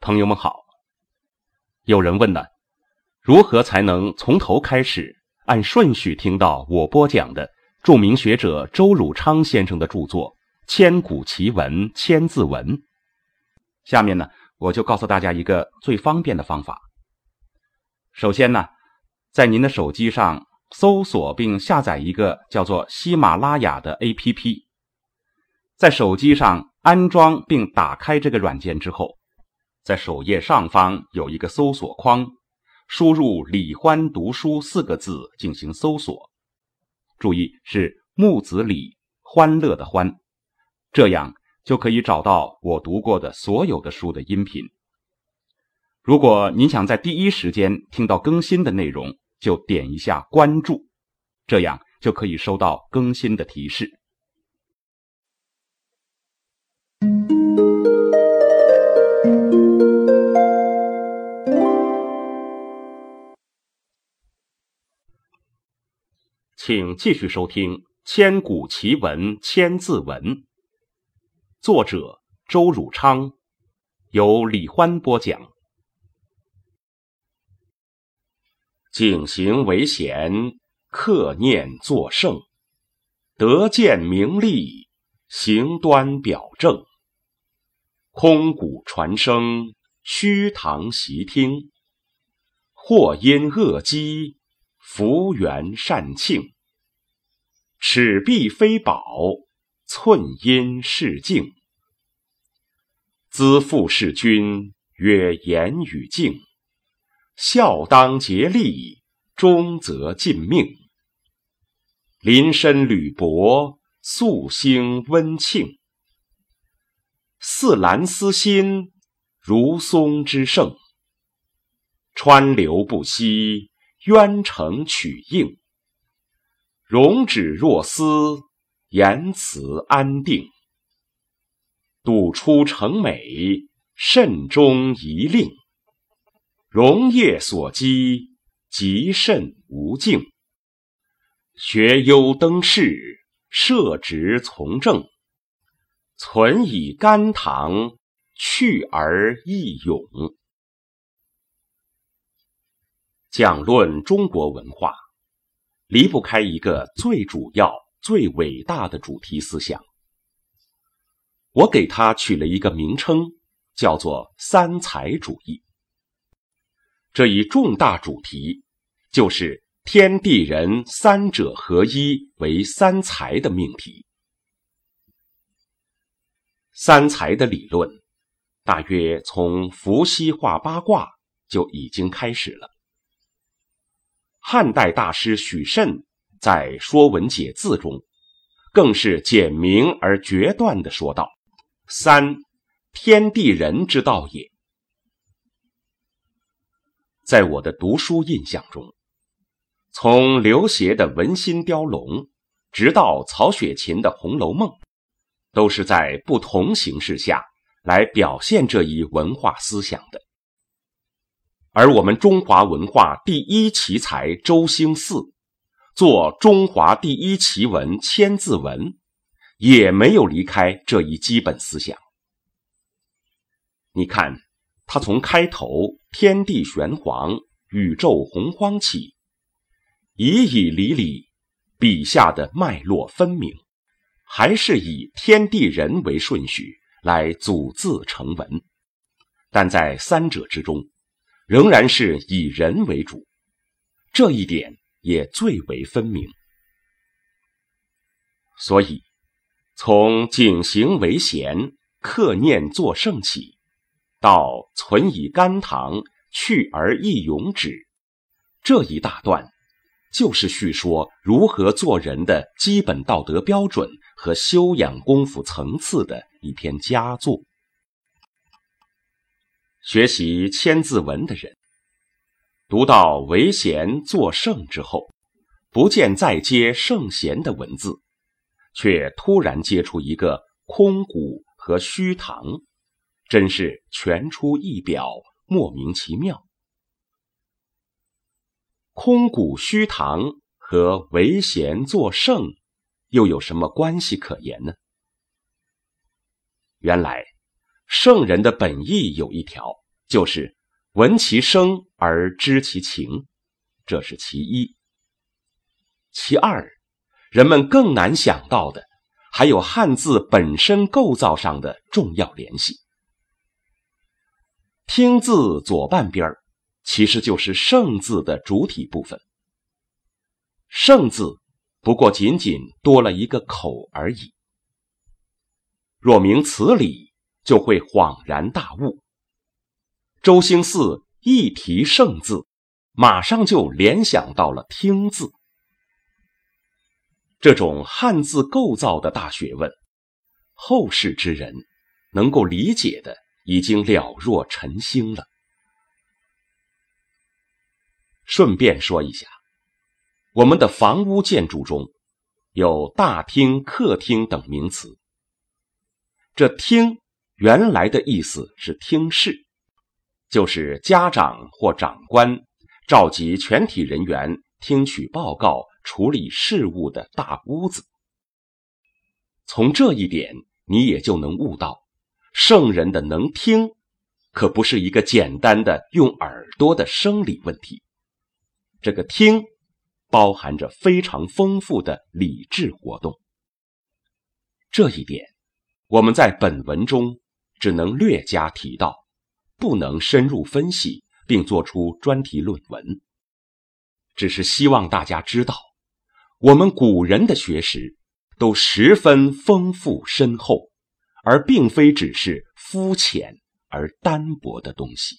朋友们好。有人问呢，如何才能从头开始按顺序听到我播讲的著名学者周汝昌先生的著作《千古奇文千字文》？下面呢，我就告诉大家一个最方便的方法。首先呢，在您的手机上搜索并下载一个叫做喜马拉雅的 APP，在手机上安装并打开这个软件之后。在首页上方有一个搜索框，输入“李欢读书”四个字进行搜索。注意是木子李，欢乐的欢，这样就可以找到我读过的所有的书的音频。如果您想在第一时间听到更新的内容，就点一下关注，这样就可以收到更新的提示。请继续收听《千古奇文千字文》，作者周汝昌，由李欢播讲。景行为贤，克念作圣，德见名利，行端表正。空谷传声，虚堂习听。或因恶积，福缘善庆。尺璧非宝，寸阴是镜。资父事君，曰言语敬。孝当竭力，忠则尽命。临深履薄，素兴温庆。似兰思心，如松之盛。川流不息，渊成取应。容止若思，言辞安定。笃出成美，慎终宜令。容业所积，极甚无尽。学优登仕，设职从政。存以甘棠，去而益勇。讲论中国文化。离不开一个最主要、最伟大的主题思想，我给它取了一个名称，叫做“三才主义”。这一重大主题，就是天地人三者合一为三才的命题。三才的理论，大约从伏羲画八卦就已经开始了。汉代大师许慎在《说文解字》中，更是简明而决断地说道：“三，天地人之道也。”在我的读书印象中，从刘勰的《文心雕龙》，直到曹雪芹的《红楼梦》，都是在不同形式下来表现这一文化思想的。而我们中华文化第一奇才周兴嗣，做中华第一奇文《千字文》，也没有离开这一基本思想。你看，他从开头“天地玄黄，宇宙洪荒”起，以以理礼，笔下的脉络分明，还是以天地人为顺序来组字成文，但在三者之中。仍然是以人为主，这一点也最为分明。所以，从景行为贤，克念作圣起，到存以甘棠，去而益勇止，这一大段，就是叙说如何做人的基本道德标准和修养功夫层次的一篇佳作。学习《千字文》的人，读到“为贤作圣”之后，不见再接“圣贤”的文字，却突然接出一个“空谷”和“虚堂”，真是全出一表，莫名其妙。“空谷虚堂”和“为贤作圣”又有什么关系可言呢？原来。圣人的本意有一条，就是闻其声而知其情，这是其一。其二，人们更难想到的，还有汉字本身构造上的重要联系。听字左半边儿其实就是圣字的主体部分。圣字不过仅仅多了一个口而已。若明此理，就会恍然大悟。周兴嗣一提圣字，马上就联想到了听字。这种汉字构造的大学问，后世之人能够理解的。已经了若晨星了。顺便说一下，我们的房屋建筑中有大厅、客厅等名词。这“厅”原来的意思是听事，就是家长或长官召集全体人员听取报告、处理事务的大屋子。从这一点，你也就能悟到。圣人的能听，可不是一个简单的用耳朵的生理问题。这个听，包含着非常丰富的理智活动。这一点，我们在本文中只能略加提到，不能深入分析并做出专题论文。只是希望大家知道，我们古人的学识都十分丰富深厚。而并非只是肤浅而单薄的东西。